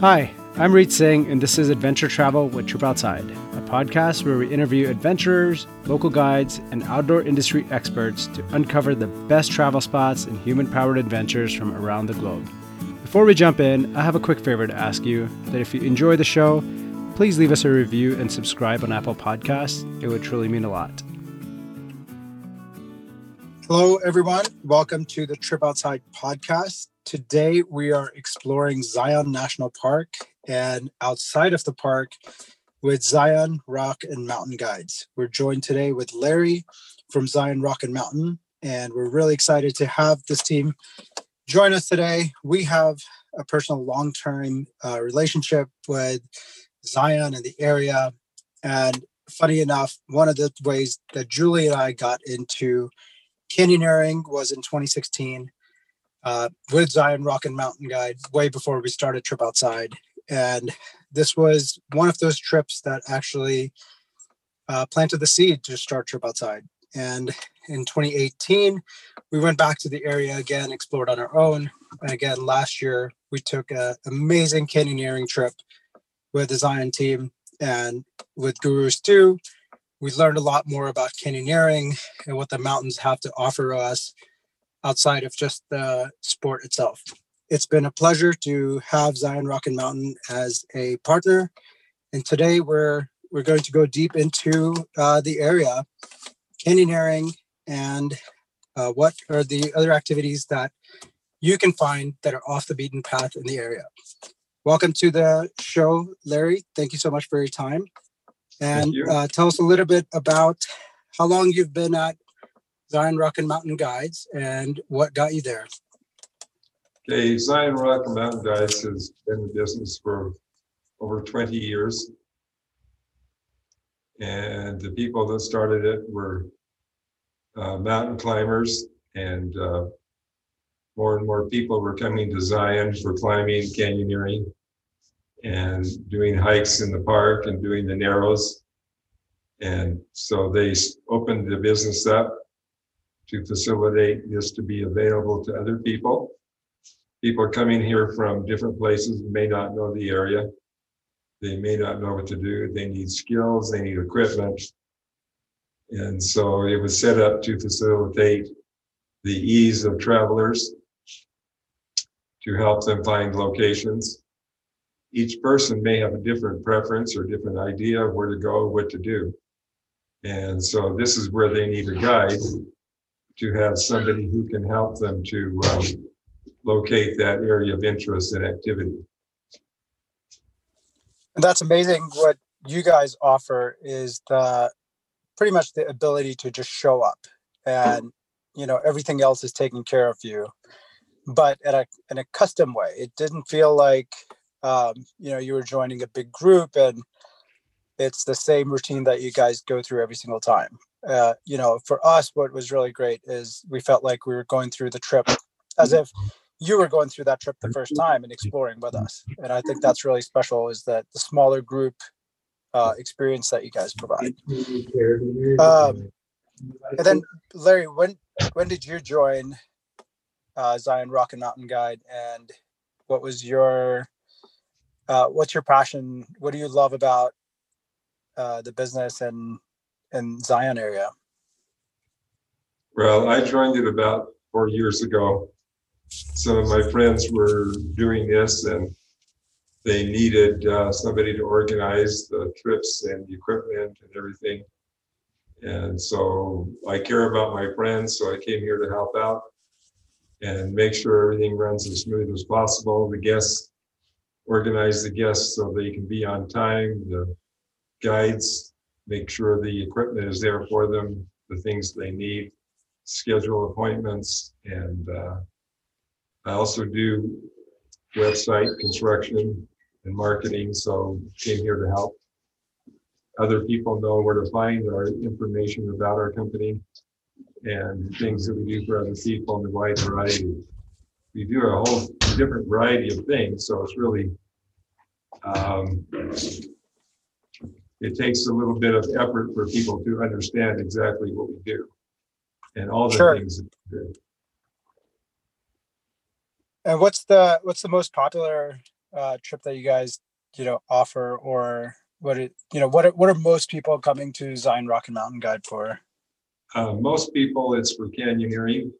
Hi, I'm Reed Singh, and this is Adventure Travel with Trip Outside, a podcast where we interview adventurers, local guides, and outdoor industry experts to uncover the best travel spots and human powered adventures from around the globe. Before we jump in, I have a quick favor to ask you that if you enjoy the show, please leave us a review and subscribe on Apple Podcasts. It would truly mean a lot. Hello, everyone. Welcome to the Trip Outside podcast. Today, we are exploring Zion National Park and outside of the park with Zion Rock and Mountain Guides. We're joined today with Larry from Zion Rock and Mountain, and we're really excited to have this team join us today. We have a personal long term uh, relationship with Zion and the area. And funny enough, one of the ways that Julie and I got into canyoneering was in 2016 uh, with Zion Rock and Mountain Guide, way before we started Trip Outside. And this was one of those trips that actually uh, planted the seed to start Trip Outside. And in 2018, we went back to the area again, explored on our own. And again, last year, we took an amazing canyoneering trip with the Zion team and with Gurus too. We learned a lot more about canyoneering and what the mountains have to offer us outside of just the sport itself. It's been a pleasure to have Zion Rock and Mountain as a partner. And today we're we're going to go deep into uh, the area, canyoneering, and uh, what are the other activities that you can find that are off the beaten path in the area. Welcome to the show, Larry. Thank you so much for your time. And uh, tell us a little bit about how long you've been at Zion Rock and Mountain Guides and what got you there. Okay, Zion Rock and Mountain Guides has been in business for over 20 years. And the people that started it were uh, mountain climbers, and uh, more and more people were coming to Zion for climbing, canyoneering, and doing hikes in the park and doing the narrows. And so they opened the business up to facilitate this to be available to other people. People are coming here from different places, may not know the area. They may not know what to do. They need skills, they need equipment. And so it was set up to facilitate the ease of travelers, to help them find locations. Each person may have a different preference or different idea of where to go, what to do. And so this is where they need a guide to have somebody who can help them to um, locate that area of interest and activity. And that's amazing. What you guys offer is the pretty much the ability to just show up and you know everything else is taken care of you but in a in a custom way it didn't feel like um, you know you were joining a big group and it's the same routine that you guys go through every single time uh, you know, for us, what was really great is we felt like we were going through the trip as if you were going through that trip the first time and exploring with us. And I think that's really special is that the smaller group uh, experience that you guys provide. Um, and then, Larry, when when did you join uh, Zion Rock and Mountain Guide, and what was your uh, what's your passion? What do you love about uh, the business and in Zion area? Well, I joined it about four years ago. Some of my friends were doing this and they needed uh, somebody to organize the trips and the equipment and everything. And so I care about my friends, so I came here to help out and make sure everything runs as smooth as possible. The guests, organize the guests so they can be on time. The guides make sure the equipment is there for them, the things they need, schedule appointments, and uh, I also do website construction and marketing, so came here to help other people know where to find our information about our company and things that we do for other people in a wide variety. We do a whole different variety of things, so it's really um, it takes a little bit of effort for people to understand exactly what we do and all the sure. things that we do. And what's the what's the most popular uh, trip that you guys you know offer, or what it you know what are, what are most people coming to Zion Rock and Mountain Guide for? Uh, most people, it's for canyoneering.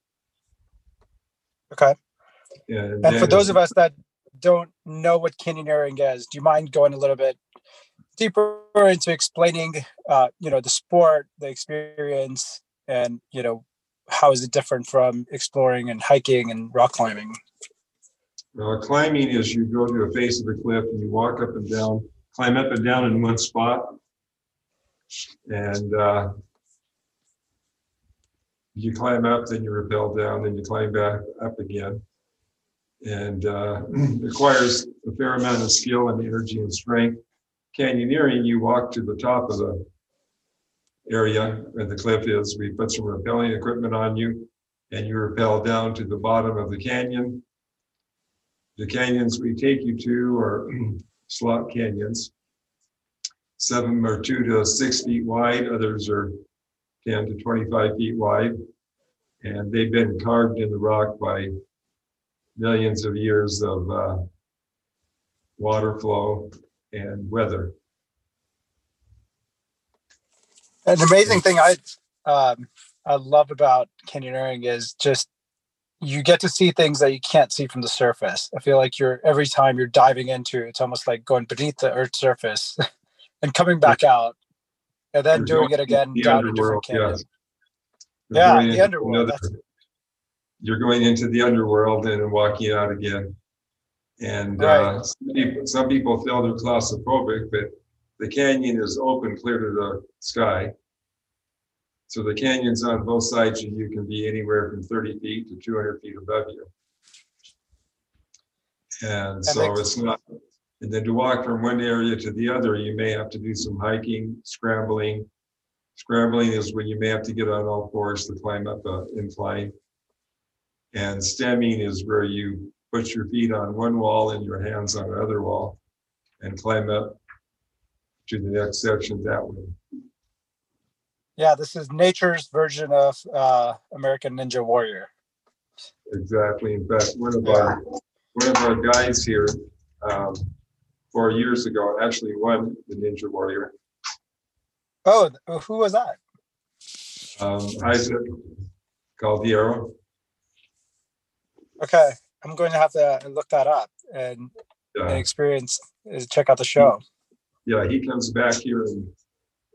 Okay. And, And for those of us that don't know what canyoneering is, do you mind going a little bit deeper into explaining, uh, you know, the sport, the experience, and you know, how is it different from exploring and hiking and rock climbing? Uh, climbing is you go to the face of the cliff and you walk up and down, climb up and down in one spot. And uh, you climb up, then you rappel down, then you climb back up again. And uh, requires a fair amount of skill and energy and strength. Canyoneering, you walk to the top of the area where the cliff is. We put some rappelling equipment on you and you rappel down to the bottom of the canyon. The canyons we take you to are slot canyons. Some of them are two to six feet wide, others are 10 to 25 feet wide. And they've been carved in the rock by millions of years of uh, water flow and weather. An amazing thing I um, I love about canyoneering is just you get to see things that you can't see from the surface. I feel like you're every time you're diving into it's almost like going beneath the earth's surface and coming back out and then You're doing it again the down a different canyon. You're Yeah, the underworld, another- You're going into the underworld and walking out again. And uh, some people, some people feel they're claustrophobic, but the canyon is open clear to the sky. So the canyons on both sides of you can be anywhere from thirty feet to two hundred feet above you. And That so it's not, and then to walk from one area to the other, you may have to do some hiking, scrambling. Scrambling is when you may have to get on all fours to climb up a incline. And stemming is where you put your feet on one wall and your hands on the other wall and climb up to the next section that way. Yeah, this is nature's version of uh, American Ninja Warrior. Exactly. In fact, one of our, one of our guides here, um, four years ago, actually won the Ninja Warrior. Oh, who was that? Um, Isaac Caldiero. Okay, I'm going to have to look that up and, and Uh, experience uh, check out the show. yeah, he comes back here in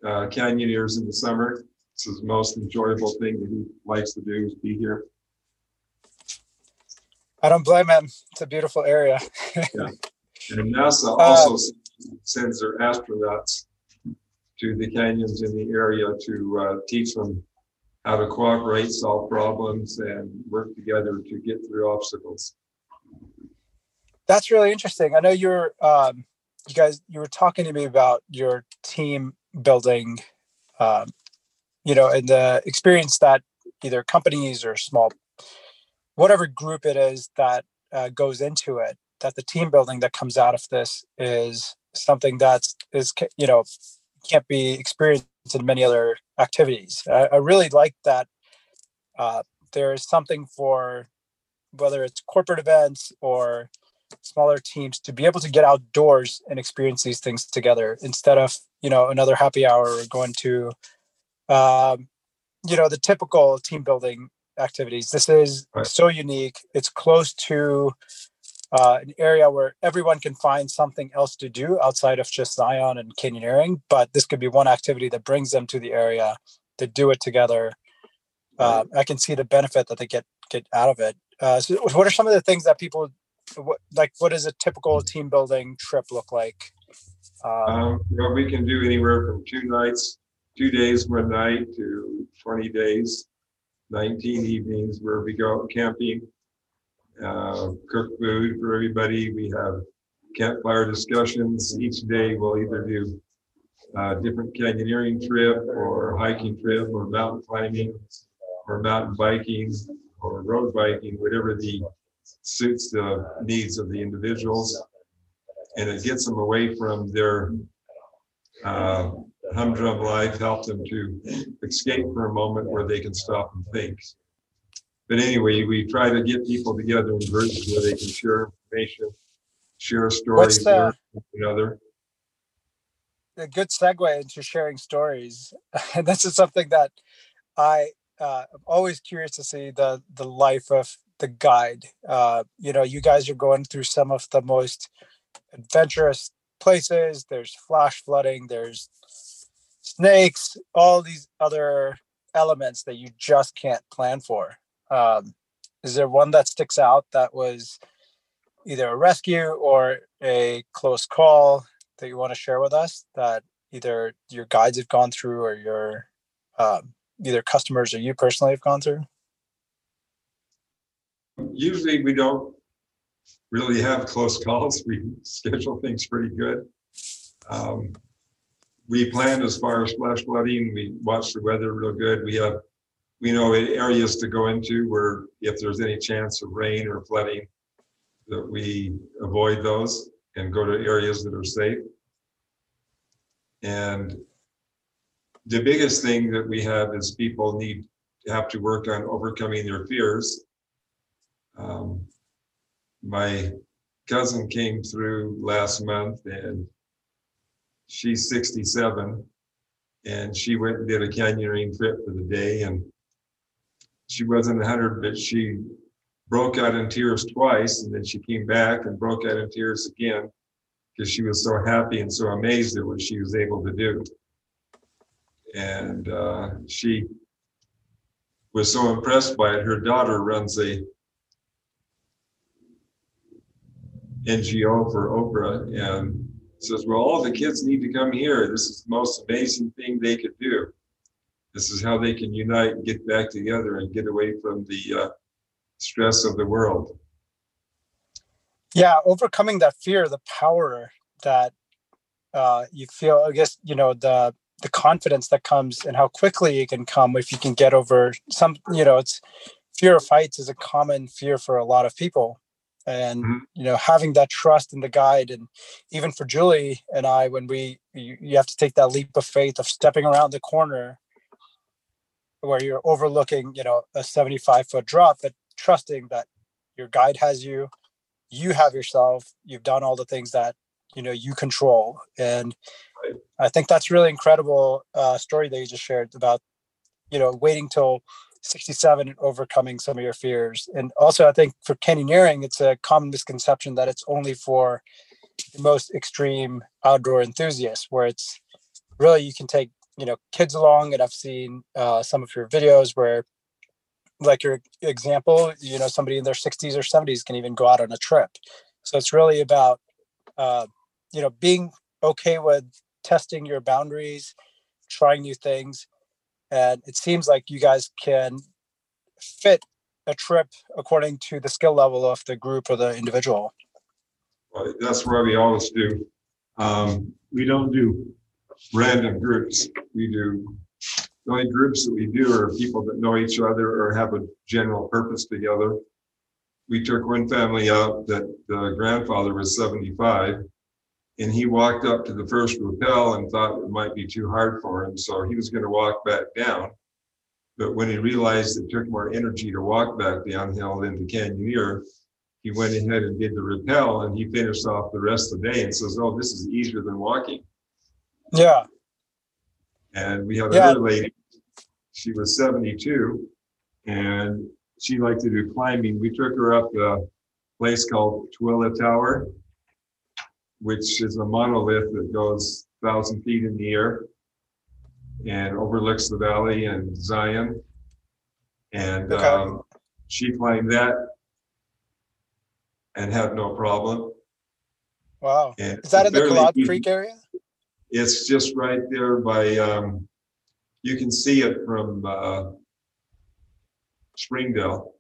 uh, canyoneers in the summer. It's his most enjoyable thing that he likes to do is be here. I don't blame him. It's a beautiful area. yeah. And NASA Uh, also sends their astronauts to the canyons in the area to uh, teach them how to cooperate, solve problems, and work together to get through obstacles. That's really interesting. I know you're um, you guys you were talking to me about your team building um, you know, and the experience that either companies or small whatever group it is that uh, goes into it, that the team building that comes out of this is something that's is you know can't be experienced in many other activities. I, I really like that uh, there is something for whether it's corporate events or smaller teams to be able to get outdoors and experience these things together instead of you know another happy hour or going to um, you know the typical team building activities this is Right. so unique it's close to uh, an area where everyone can find something else to do outside of just zion and canyoneering but this could be one activity that brings them to the area to do it together. Uh, i can see the benefit that they get get out of it. Uh, so what are some of the things that people what like what does a typical team building trip look like? Um, Um, well, we can do anywhere from two nights, two days, one night to twenty days, nineteen evenings where we go camping, uh, cook food for everybody. We have campfire discussions. Each day we'll either do a different canyoneering trip or hiking trip or mountain climbing or mountain biking or road biking, whatever the suits the needs of the individuals. And it gets them away from their uh, humdrum life, help them to escape for a moment where they can stop and think. But anyway, we try to get people together in groups where they can share information, share stories the- learn from each other. a good segue into sharing stories. And this is something that I uh, am always curious to see the the life of the guide. Uh, you know, you guys are going through some of the most adventurous places. There's flash flooding. There's snakes. All these other elements that you just can't plan for. Um, is there one that sticks out that was either a rescue or a close call that you want to share with us that either your guides have gone through or your um, either customers or you personally have gone through? Usually we don't really have close calls. We schedule things pretty good. Um, we plan as far as flash flooding. We watch the weather real good. We have, we know areas to go into where if there's any chance of rain or flooding, that we avoid those and go to areas that are safe. And the biggest thing that we have is people need have to work on overcoming their fears. Um, my cousin came through last month and she's 67 and she went and did a canyoneering trip for the day and she wasn't 100 but she broke out in tears twice and then she came back and broke out in tears again because she was so happy and so amazed at what she was able to do and uh, she was so impressed by it her daughter runs a NGO for Oprah and says, well, all the kids need to come here. This is the most amazing thing they could do. This is how they can unite and get back together and get away from the uh, stress of the world. Yeah, overcoming that fear, the power that uh, you feel, I guess, you know, the the confidence that comes and how quickly it can come if you can get over some, you know, it's fear of heights is a common fear for a lot of people and Mhm. you know having that trust in the guide and even for julie and i when we you, you have to take that leap of faith of stepping around the corner where you're overlooking you know a 75 foot drop but trusting that your guide has you you have yourself you've done all the things that you know you control and i think that's really incredible uh, story that you just shared about you know waiting till 67 and overcoming some of your fears. And also, I think for canyoneering, it's a common misconception that it's only for the most extreme outdoor enthusiasts, where it's really you can take you know kids along. And I've seen uh, some of your videos where, like your example, you know somebody in their 60s or 70s can even go out on a trip. So it's really about uh, you know being okay with testing your boundaries, trying new things and it seems like you guys can fit a trip according to the skill level of the group or the individual Well, That's what we always do. Um, we don't do random groups. We do, the only groups that we do are people that know each other or have a general purpose together. We took one family out that the grandfather was seventy-five. And he walked up to the first rappel and thought it might be too hard for him, so he was gonna walk back down. But when he realized it took more energy to walk back downhill than to canyoneer, he went ahead and did the rappel and he finished off the rest of the day and says, oh, this is easier than walking. Yeah And we had Yeah. another lady, she was seventy-two and she liked to do climbing. We took her up a place called Twila Tower, which is a monolith that goes thousand feet in the air and overlooks the valley and Zion. And Okay. um, she climbed that and had no problem. wow And is that in the barely creek area It's just right there by, um, you can see it from, uh, Springdale.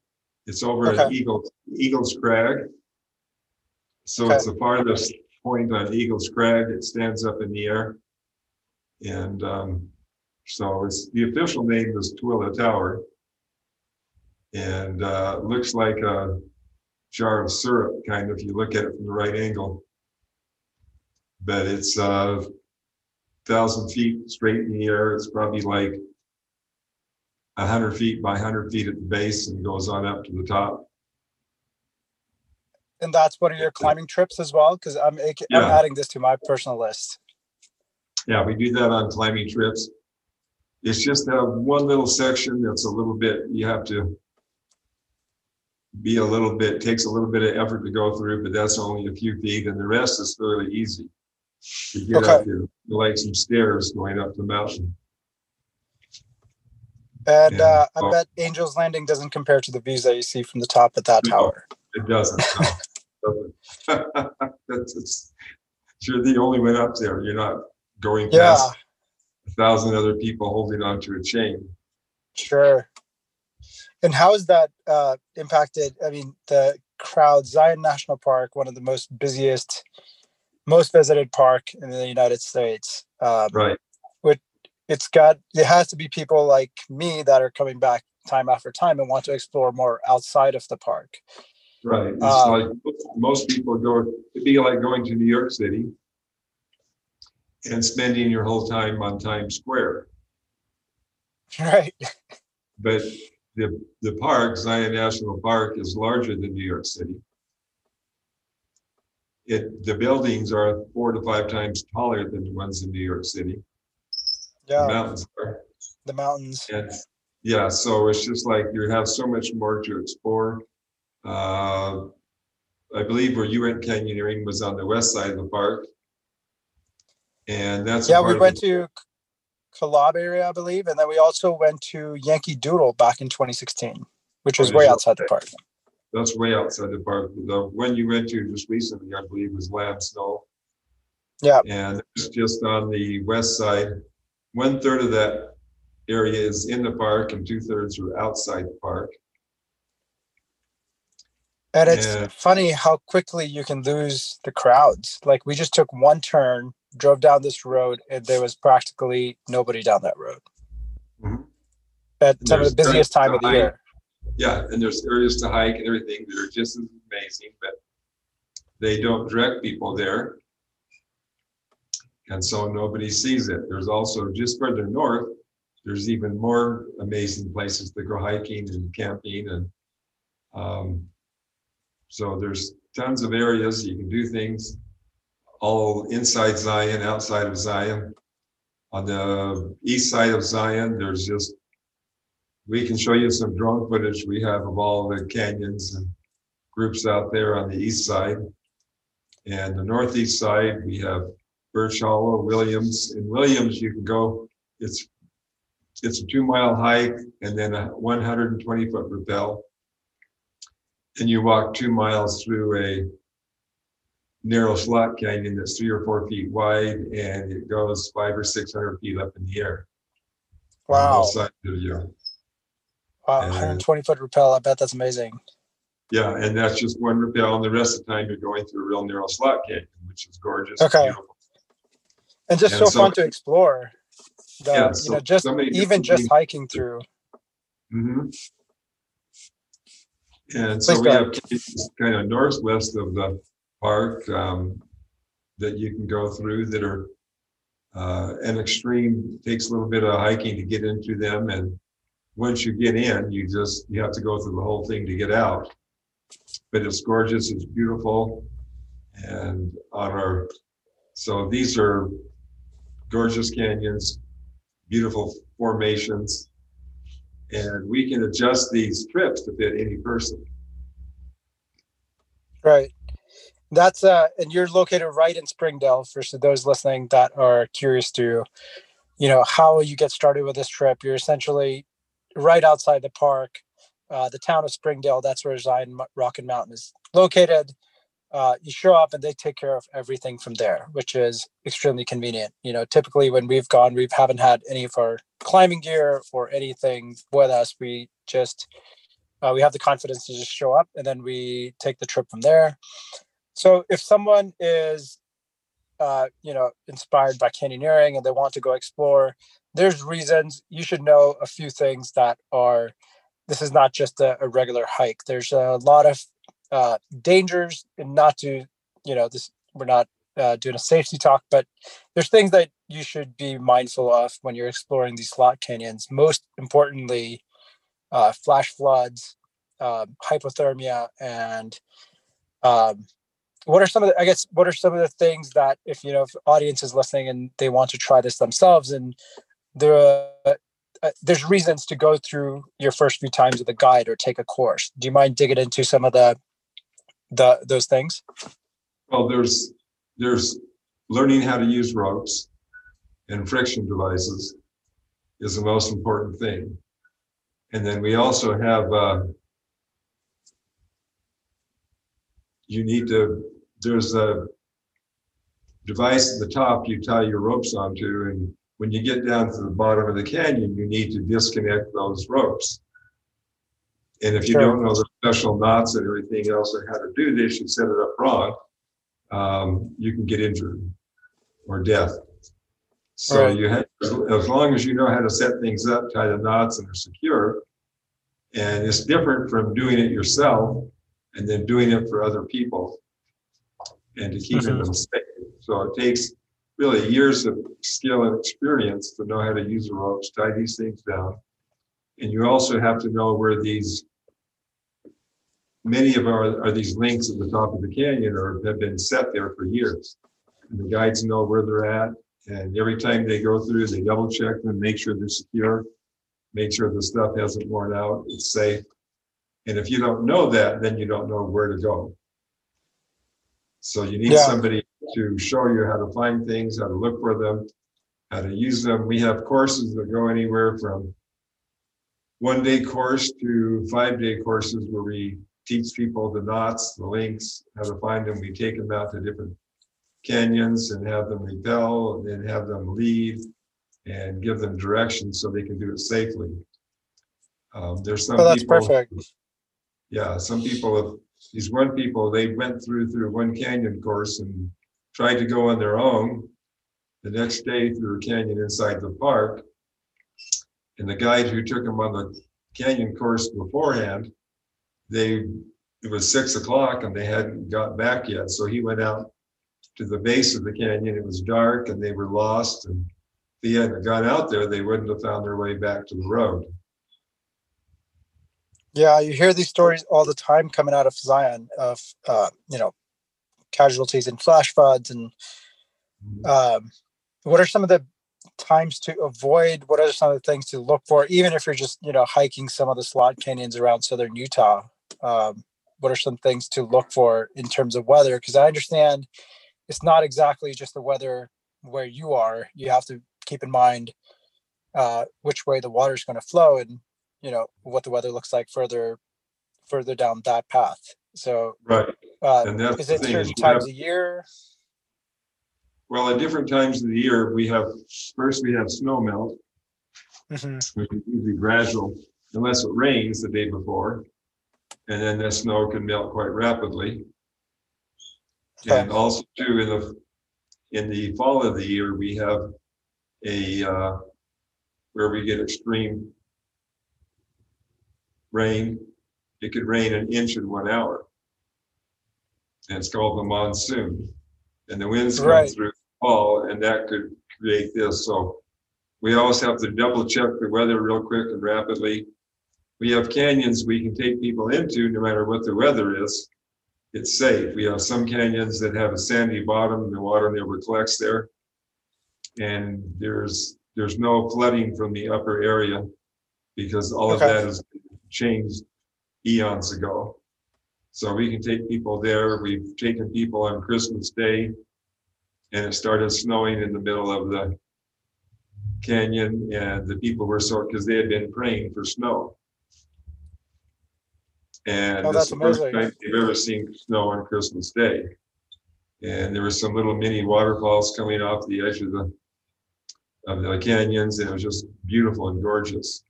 It's over at Okay. Eagles, Eagles Crag. So it's the farthest point on Eagles Crag. It stands up in the air. And, um, so it's, the official name is Twila Tower. And, uh, looks like a jar of syrup, kind of, if you look at it from the right angle. But it's, uh, thousand feet straight in the air. It's probably like a hundred feet by hundred feet at the base and goes on up to the top. And that's one of your climbing trips as well, because I'm I'm Yeah. adding this to my personal list. Yeah, we do that on climbing trips. It's just that one little section that's a little bit, you have to be a little bit, takes a little bit of effort to go through, but that's only a few feet and the rest is fairly easy. You get up, Okay. like some stairs going up the mountain. And Yeah. uh, I Oh. bet Angel's Landing doesn't compare to the views that you see from the top at that No. tower. It doesn't. no. Doesn't. That's, it's, you're the only one up there. You're not going Yeah, past a thousand other people holding onto a chain. sure. And how has that uh, impacted? I mean, the crowd, Zion National Park, one of the most busiest, most visited park in the United States. Um, Right. it's got it has to be people like me that are coming back time after time and want to explore more outside of the park. Right. It's Um, like most people go, it'd be like going to New York City and spending your whole time on Times Square. Right. But the, the park, Zion National Park, is larger than New York City. It, the buildings are four to five times taller than the ones in New York City. The Yeah. mountains are. The mountains. And yeah, so it's just like you have so much more to explore. Uh, I believe where you went canyoneering was on the west side of the park. And that's. Yeah, we went the- to Kolob area, I believe, and then we also went to Yankee Doodle back in 2016, which was Oh, way outside the park. That's way outside the park. The one you went to just recently, I believe, was Lambs Knoll. Yeah. And it's just on the west side. One third of that area is in the park and two thirds are outside the park. And it's funny how quickly you can lose the crowds. Like we just took one turn, drove down this road, and there was practically nobody down that road Mhm. at some of the busiest time of the year. Yeah, and there's areas to hike and everything that are just as amazing, but they don't direct people there. And so nobody sees it. There's also just further north, there's even more amazing places to go hiking and camping and um, so there's tons of areas you can do things all inside Zion, outside of Zion. On the east side of Zion, there's just we can show you some drone footage we have of all the canyons and groups out there on the east side. And the northeast side, we have Birch Hollow, Williams. In Williams, you can go, it's, it's a two mile hike and then a one hundred and twenty foot rappel. And you walk two miles through a narrow slot canyon that's three or four feet wide and it goes five or six hundred feet up in the air. on Wow. both sides of you. Wow. and- 120 foot rappel. I bet that's amazing. Yeah, and that's just one rappel, and the rest of the time you're going through a real narrow slot canyon, which is gorgeous. and Okay. And just And so so- fun to explore. The, Yeah, you so- know, just even just hiking through. Mhm. And Please so we have kind of northwest of the park um, that you can go through that are uh, an extreme, takes a little bit of hiking to get into them, and once you get in, you just, you have to go through the whole thing to get out. But it's gorgeous, it's beautiful, and on our, so these are gorgeous canyons, beautiful formations. And we can adjust these trips to fit any person. Right. That's uh and you're located right in Springdale for those listening that are curious to, you know, how you get started with this trip. You're essentially right outside the park, uh, the town of Springdale. That's where Zion Rock and Mountain is located. Uh, you show up and they take care of everything from there, which is extremely convenient. You know, typically when we've gone, we haven't had any of our climbing gear or anything with us. We just uh, we have the confidence to just show up and then we take the trip from there. So if someone is, uh, you know, inspired by canyoneering and they want to go explore, there's reasons you should know a few things that are. This is not just a, a regular hike. There's a lot of uh, dangers, and not to, you know, this we're not uh, doing a safety talk, but there's things that you should be mindful of when you're exploring these slot canyons. Most importantly, uh, flash floods, um, hypothermia, and um, what are some of the i guess what are some of the things that if you know if audience is listening and they want to try this themselves and there uh, there's reasons to go through your first few times with a guide or take a course. Do you mind digging into some of the the those things? Well there's there's learning how to use ropes and friction devices is the most important thing. And then we also have uh, you need to there's a device at the top you tie your ropes onto and when you get down to the bottom of the canyon you need to disconnect those ropes and if you sure. don't know the special knots and everything else and how to do this you set it up wrong um, you can get injured or death so right. you have as long as you know how to set things up tie the knots and are secure and it's different from doing it yourself and then doing it for other people and to keep mm-hmm. them safe. So it takes really years of skill and experience to know how to use the ropes, tie these things down. And you also have to know where these many of our are these links at the top of the canyon or have been set there for years. And the guides know where they're at. And every time they go through, they double check them, make sure they're secure, make sure the stuff hasn't worn out, it's safe. And if you don't know that, then you don't know where to go. So you need yeah. somebody to show you how to find things, how to look for them, how to use them. We have courses that go anywhere from one day course to five day courses where we teach people the knots, the links, how to find them. We take them out to different canyons and have them repel and then have them lead and give them directions so they can do it safely. Um, there's some oh, that's people, perfect yeah, some people have, these one people, they went through, through one canyon course and tried to go on their own. The next day through a canyon inside the park. And the guide who took them on the canyon course beforehand, they, it was six o'clock and they hadn't got back yet. So he went out to the base of the canyon. It was dark and they were lost. And if he hadn't gone out there, they wouldn't have found their way back to the road. Yeah, you hear these stories all the time coming out of Zion of uh, you know casualties and flash floods and mm-hmm. um, what are some of the times to avoid? What are some of the things to look for? Even if you're just you know hiking some of the slot canyons around southern Utah, um, what are some things to look for in terms of weather? Because I understand it's not exactly just the weather where you are. You have to keep in mind uh, which way the water is going to flow and you know what the weather looks like further further down that path so right uh, is it certain times have, a year well at different times of the year we have first we have snow melt mm-hmm. which is usually gradual unless it rains the day before and then the snow can melt quite rapidly okay. and also too in the in the fall of the year we have a uh, where we get extreme rain. It could rain an inch in one hour. And it's called the monsoon. And the winds come right. through the fall, and that could create this. So we always have to double check the weather real quick and rapidly. We have canyons we can take people into no matter what the weather is. It's safe. We have some canyons that have a sandy bottom, the water never collects there. And there's there's no flooding from the upper area because all okay. of that is changed eons ago. So we can take people there. We've taken people on Christmas Day, and it started snowing in the middle of the canyon, and the people were so because they had been praying for snow. And oh, this is the first time they've ever seen snow on Christmas Day. And there were some little mini waterfalls coming off the edge of the of the canyons, and it was just beautiful and gorgeous.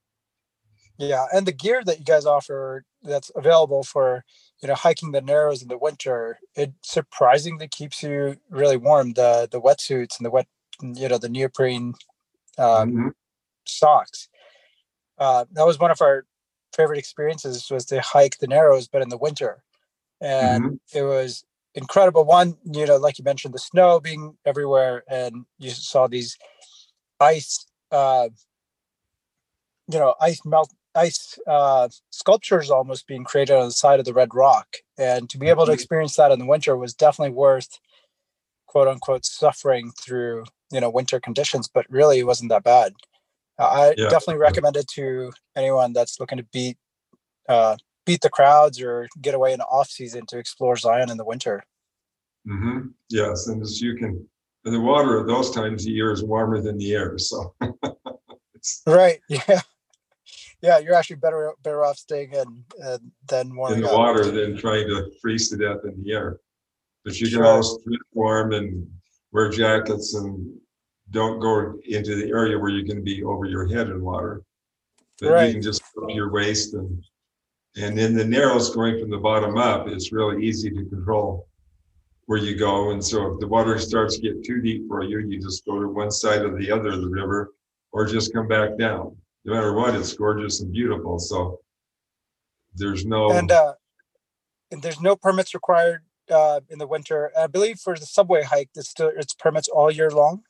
Yeah, and the gear that you guys offer that's available for you know hiking the narrows in the winter, it surprisingly keeps you really warm. The the wetsuits and the wet you know the neoprene um, mm-hmm. socks. Uh, that was one of our favorite experiences was to hike the narrows, but in the winter, and mm-hmm. it was incredible. One, you know, like you mentioned, the snow being everywhere, and you saw these ice. Uh, you know, ice melt ice uh, sculptures almost being created on the side of the red rock. And to be able to Mhm. experience that in the winter was definitely worth quote unquote suffering through, you know, winter conditions, but really it wasn't that bad. Uh, I Yeah. definitely recommend it to anyone that's looking to beat uh, beat the crowds or get away in the off season to explore Zion in the winter. mm-hmm. yes, and as you can, the water at those times of year is warmer than the air, so. It's Right. Yeah. Yeah, you're actually better better off staying in uh, than in the up. water than trying to freeze to death in the air. But you can Sure. always keep warm and wear jackets and don't go into the area where you're gonna be over your head in water. But Right. you can just to your waist and, and in the narrows going from the bottom up, it's really easy to control where you go. And so if the water starts to get too deep for you, you just go to one side or the other of the river or just come back down. No matter what, it's gorgeous and beautiful. So there's no. And uh, and there's no permits required uh, in the winter. I believe for the subway hike, it's still it's permits all year long.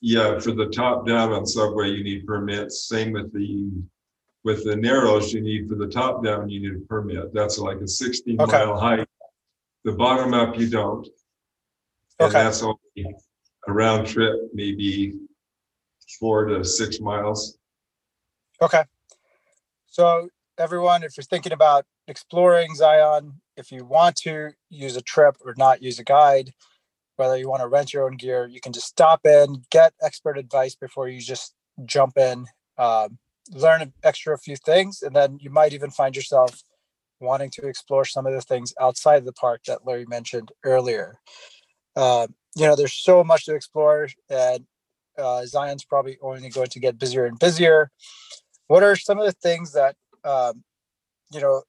Yeah, for the top down on subway, you need permits. Same with the, with the narrows, you need, for the top down, you need a permit. That's like a sixteen Okay. mile hike. The bottom up, you don't. And Okay. that's only a round trip, maybe four to six miles. Okay. So everyone, if you're thinking about exploring Zion, if you want to use a trip or not use a guide, whether you want to rent your own gear, you can just stop in, get expert advice before you just jump in, um, learn an extra few things, and then you might even find yourself wanting to explore some of the things outside of the park that Larry mentioned earlier. Uh, you know, there's so much to explore, and uh, Zion's probably only going to get busier and busier. What are some of the things that um, you know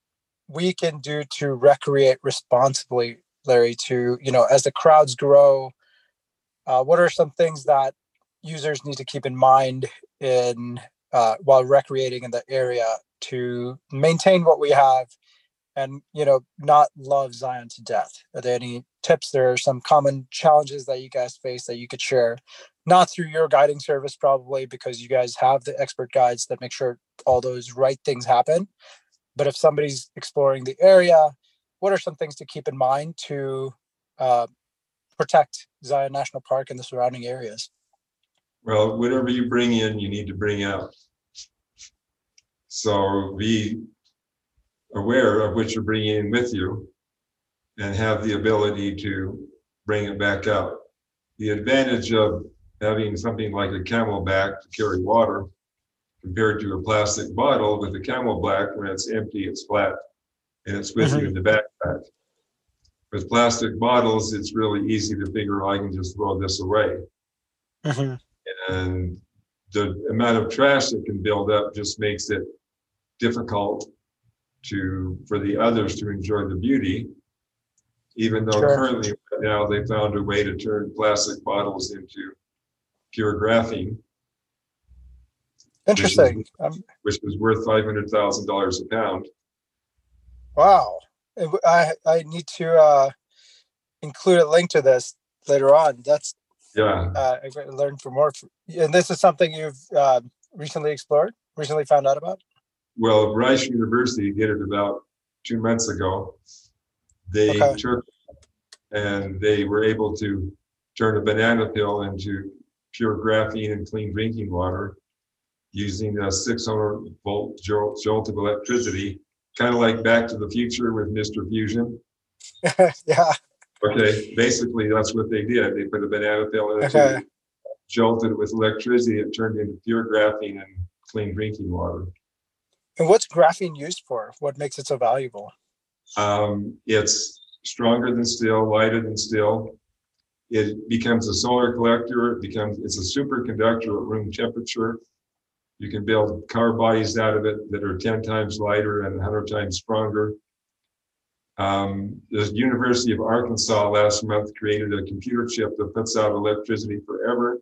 we can do to recreate responsibly, Larry? To you know, as the crowds grow, uh, what are some things that users need to keep in mind in uh, while recreating in the area to maintain what we have and you know not love zion to death. Are there any tips there are some common challenges that you guys face that you could share? Not through your guiding service probably because you guys have the expert guides that make sure all those right things happen. But if somebody's exploring the area what are some things to keep in mind to uh, protect zion national park and the surrounding areas? Well, whatever you bring in, you need to bring out. So be aware of what you're bringing in with you and have the ability to bring it back out. The advantage of having something like a CamelBak to carry water compared to a plastic bottle with a CamelBak, when it's empty, it's flat and it's with you mm-hmm. in the backpack. With plastic bottles, it's really easy to figure oh, I can just throw this away. Mm-hmm. And the amount of trash that can build up just makes it difficult to, for the others to enjoy the beauty. Even though Sure. currently right now they found a way to turn plastic bottles into pure graphene, interesting um, which is worth five hundred thousand dollars a pound. Wow. i i need to uh, include a link to this later on. That's Yeah, uh, I learn for more. And this is something you've uh, recently explored, recently found out about. Well, Rice University did it about two months ago. They Okay. took, and they were able to turn a banana peel into pure graphene and clean drinking water using a six hundred volt jolt, jolt of electricity, kind of like Back to the Future with Mr. Fusion. yeah. Okay, basically, that's what they did. They put a banana peel in it, Okay. jolted it with electricity, it turned into pure graphene and clean drinking water. And what's graphene used for? What makes it so valuable? Um, it's stronger than steel, lighter than steel. It becomes a solar collector, it becomes, it's a superconductor at room temperature. You can build car bodies out of it that are ten times lighter and hundred times stronger. Um, the University of Arkansas last month created a computer chip that puts out electricity forever,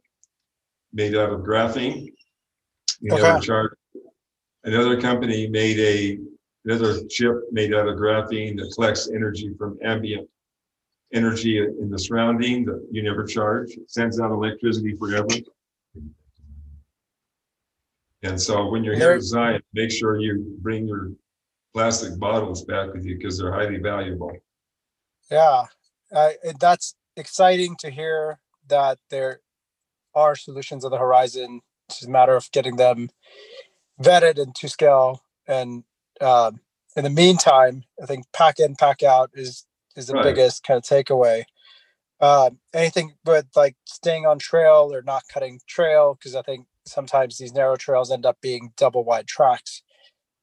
made out of graphene. You Okay. charge. Another company made a another chip made out of graphene that collects energy from ambient energy in the surrounding that you never charge, It sends out electricity forever. And so when you're here at Zion, make sure you bring your plastic bottles back with you because they're highly valuable. Yeah, uh, that's exciting to hear that there are solutions on the horizon. It's a matter of getting them vetted and to scale. And uh, in the meantime, I think pack in, pack out is is the right. biggest kind of takeaway. Uh, anything but like staying on trail or not cutting trail because I think sometimes these narrow trails end up being double wide tracks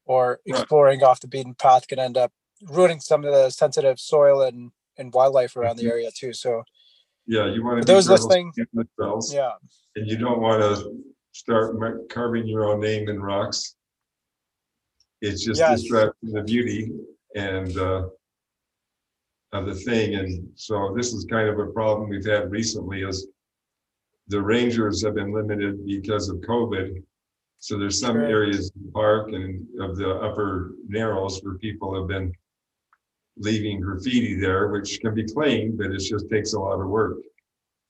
or exploring right. off the beaten path can end up ruining some of the sensitive soil and, and wildlife around mm-hmm. the area too. So yeah, you want to those listening. Yeah, and you don't want to start carving your own name in rocks. It's just yes. distracting the beauty and uh, of the thing. And so this is kind of a problem we've had recently is the rangers have been limited because of COVID. So there's some sure. areas in the park and of the upper narrows where people have been leaving graffiti there, which can be cleaned, but it just takes a lot of work.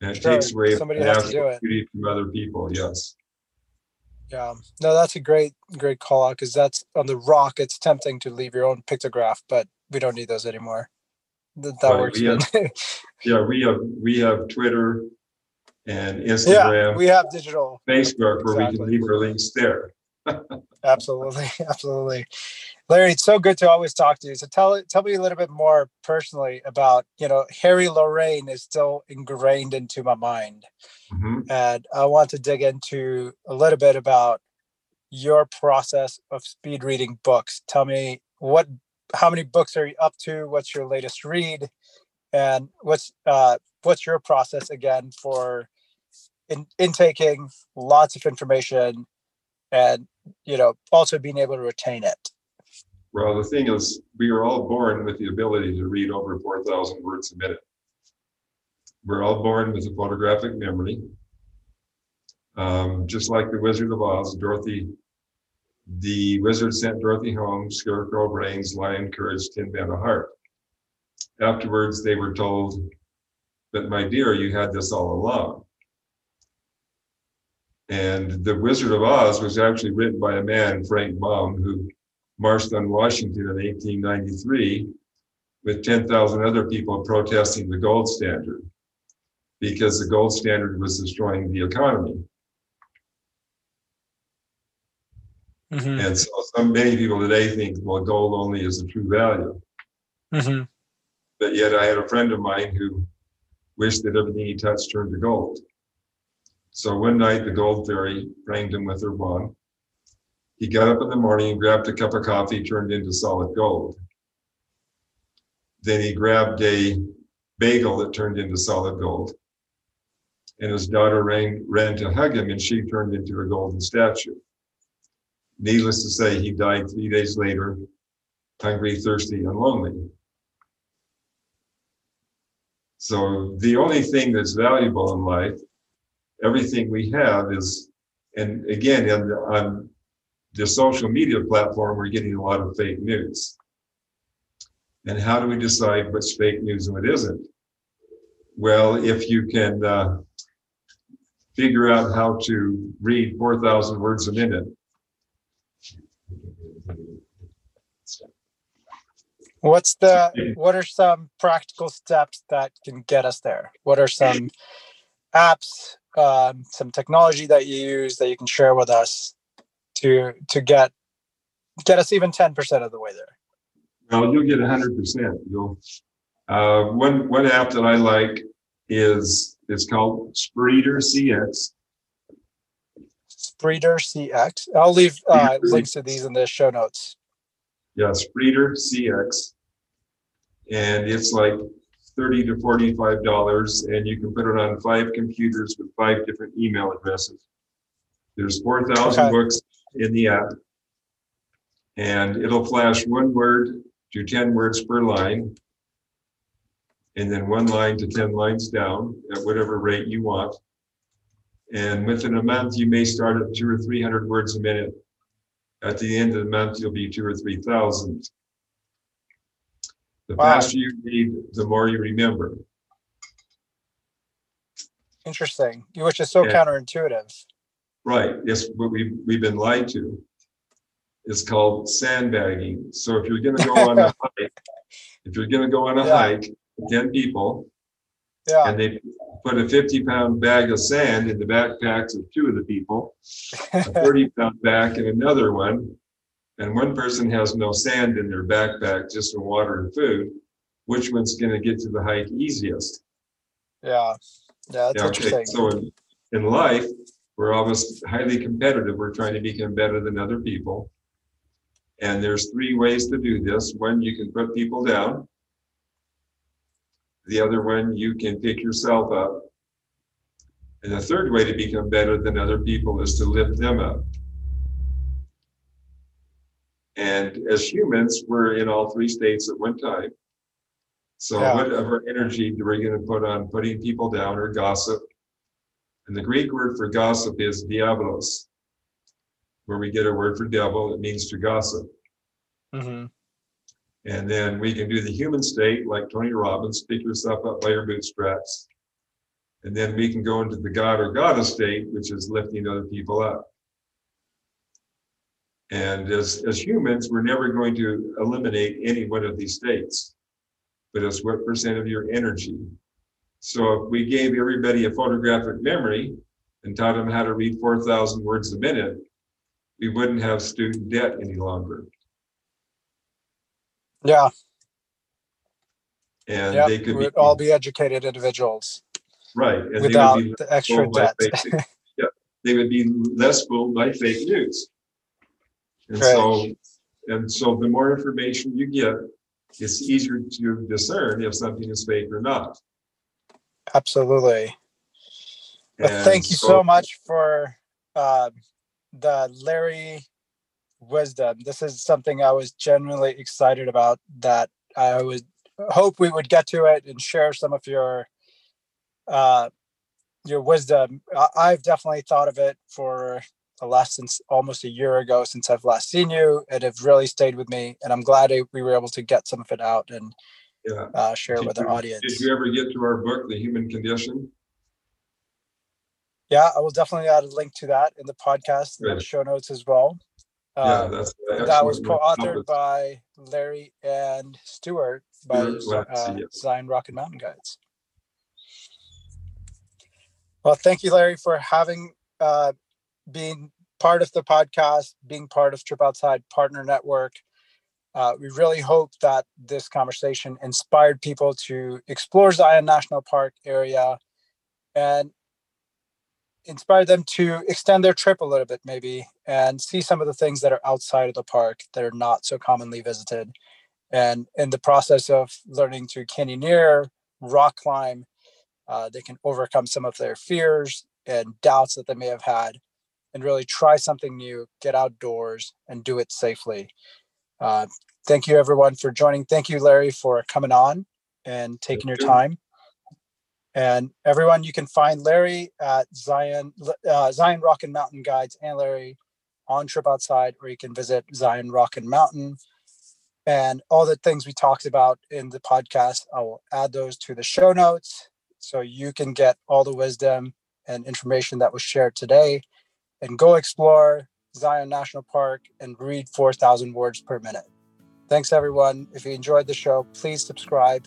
And it sure. takes away Somebody has to do it. from other people, yes. Yeah, no, that's a great, great call out because that's on the rock. It's tempting to leave your own pictograph, but we don't need those anymore. That, that works. We have, yeah, we have we have Twitter and Instagram. Yeah, we have digital Facebook where exactly. we can leave our links there. absolutely, absolutely. Larry, it's so good to always talk to you. So tell tell me a little bit more personally about you know Harry Lorayne is still ingrained into my mind, mm-hmm. and I want to dig into a little bit about your process of speed reading books. Tell me what how many books are you up to? What's your latest read? And what's uh, what's your process again for in, intaking lots of information and you know also being able to retain it? Well, the thing is, we are all born with the ability to read over 4,000 words a minute. We're all born with a photographic memory. Um, just like the Wizard of Oz, Dorothy the wizard sent Dorothy home, scarecrow brains, lion courage, tin man a heart. Afterwards, they were told that, my dear, you had this all along. And The Wizard of Oz was actually written by a man, Frank Baum, who marched on Washington in 1893 with 10,000 other people protesting the gold standard because the gold standard was destroying the economy. Mm-hmm. And so some many people today think, well, gold only is the true value. Mm-hmm. But yet I had a friend of mine who wished that everything he touched turned to gold. So one night the gold fairy pranked him with her wand. He got up in the morning, grabbed a cup of coffee, turned into solid gold. Then he grabbed a bagel that turned into solid gold. And his daughter ran, ran to hug him, and she turned into a golden statue. Needless to say, he died three days later, hungry, thirsty, and lonely. So the only thing that's valuable in life, everything we have is, and again, in, on the social media platform, we're getting a lot of fake news. And how do we decide what's fake news and what isn't? Well, if you can uh, figure out how to read 4,000 words a minute, What's the what are some practical steps that can get us there? What are some apps, um, some technology that you use that you can share with us to to get get us even 10% of the way there? Well, you'll get 100%. You'll uh, one one app that I like is it's called Spreeder CX. Spreeder CX. I'll leave uh, links to these in the show notes. Yeah, Spreeder CX. And it's like 30 to $45, and you can put it on five computers with five different email addresses. There's 4,000 okay. books in the app, and it'll flash one word to 10 words per line, and then one line to 10 lines down at whatever rate you want. And within a month, you may start at two or 300 words a minute at the end of the month, you'll be two or 3,000. The wow. faster you read, the more you remember. Interesting, which is so counterintuitive. Right. Yes, what we we've been lied to. It's called sandbagging. So if you're going to go on a hike, if you're going to go on a Yeah. hike, ten people, Yeah. and they put a 50 pound bag of sand in the backpacks of two of the people, a 30 pound bag in another one, and one person has no sand in their backpack, just some water and food. Which one's going to get to the hike easiest? Yeah. Yeah. That's Yeah, okay, interesting. So in, in life, we're always highly competitive. We're trying to become better than other people. And there's three ways to do this. One, you can put people down. The other one, you can pick yourself up. And the third way to become better than other people is to lift them up. And as humans, we're in all three states at one time. So Yeah. what of our energy do we going to put on putting people down or gossip? And the Greek word for gossip is diabolos, where we get our word for devil. It means to gossip. hmm And then we can do the human state, like Tony Robbins, pick yourself up by your bootstraps. And then we can go into the God or goddess state, which is lifting other people up. And as, as humans, we're never going to eliminate any one of these states, but it's what percent of your energy. So if we gave everybody a photographic memory and taught them how to read 4,000 words a minute, we wouldn't have student debt any longer. Yeah. And Yeah. they could be all be educated individuals right. And they would without be the extra debt. Yeah, they would be less fooled by fake news. And so, and so the more information you get, it's easier to discern if something is fake or not. Absolutely. Well, thank you so much for uh, the Larry wisdom. This is something I was genuinely excited about. That I would hope we would get to it and share some of your uh, your wisdom. I- I've definitely thought of it for the last since almost a year ago since I've last seen you, and have really stayed with me. And I'm glad we were able to get some of it out and Yeah. uh, share it Did with our you- audience. Did you ever get to our book, The Human Condition? Yeah, I will definitely add a link to that in the podcast and the show notes as well. Yeah, Uh, that's. that was excellent. co-authored by Larry and Stewart by Stuart Latz, uh, yes. Zion Rock and Mountain Guides. Well, thank you, Larry, for having uh, being part of the podcast, being part of Trip Outside Partner Network. Uh, we really hope that this conversation inspired people to explore Zion National Park area and inspire them to extend their trip a little bit, maybe, and see some of the things that are outside of the park that are not so commonly visited. And in the process of learning to canyoneer, rock climb, uh, they can overcome some of their fears and doubts that they may have had and really try something new, get outdoors, and do it safely. Uh, thank you, everyone, for joining. Thank you, Larry, for coming on and taking your you. time. And everyone, you can find Larry at Zion uh, Zion Rock and Mountain Guides and Larry on Trip Outside, or you can visit Zion Rock and Mountain. And all the things we talked about in the podcast, I will add those to the show notes so you can get all the wisdom and information that was shared today and go explore Zion National Park and read 4,000 words per minute. Thanks, everyone. If you enjoyed the show, please subscribe,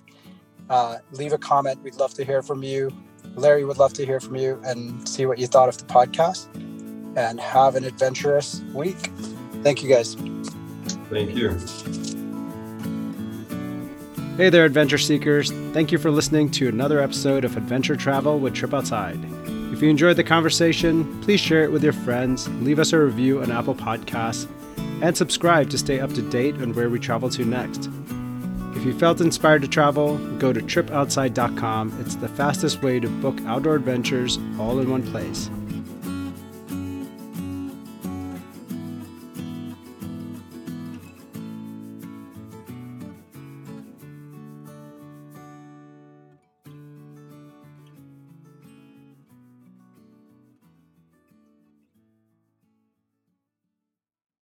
uh, leave a comment. We'd love to hear from you. Larry would love to hear from you and see what you thought of the podcast. And have an adventurous week. Thank you, guys. Thank you. Hey there, adventure seekers. Thank you for listening to another episode of Adventure Travel with Trip Outside. If you enjoyed the conversation, please share it with your friends, leave us a review on Apple Podcasts, and subscribe to stay up to date on where we travel to next. If you felt inspired to travel, go to tripoutside.com. It's the fastest way to book outdoor adventures all in one place.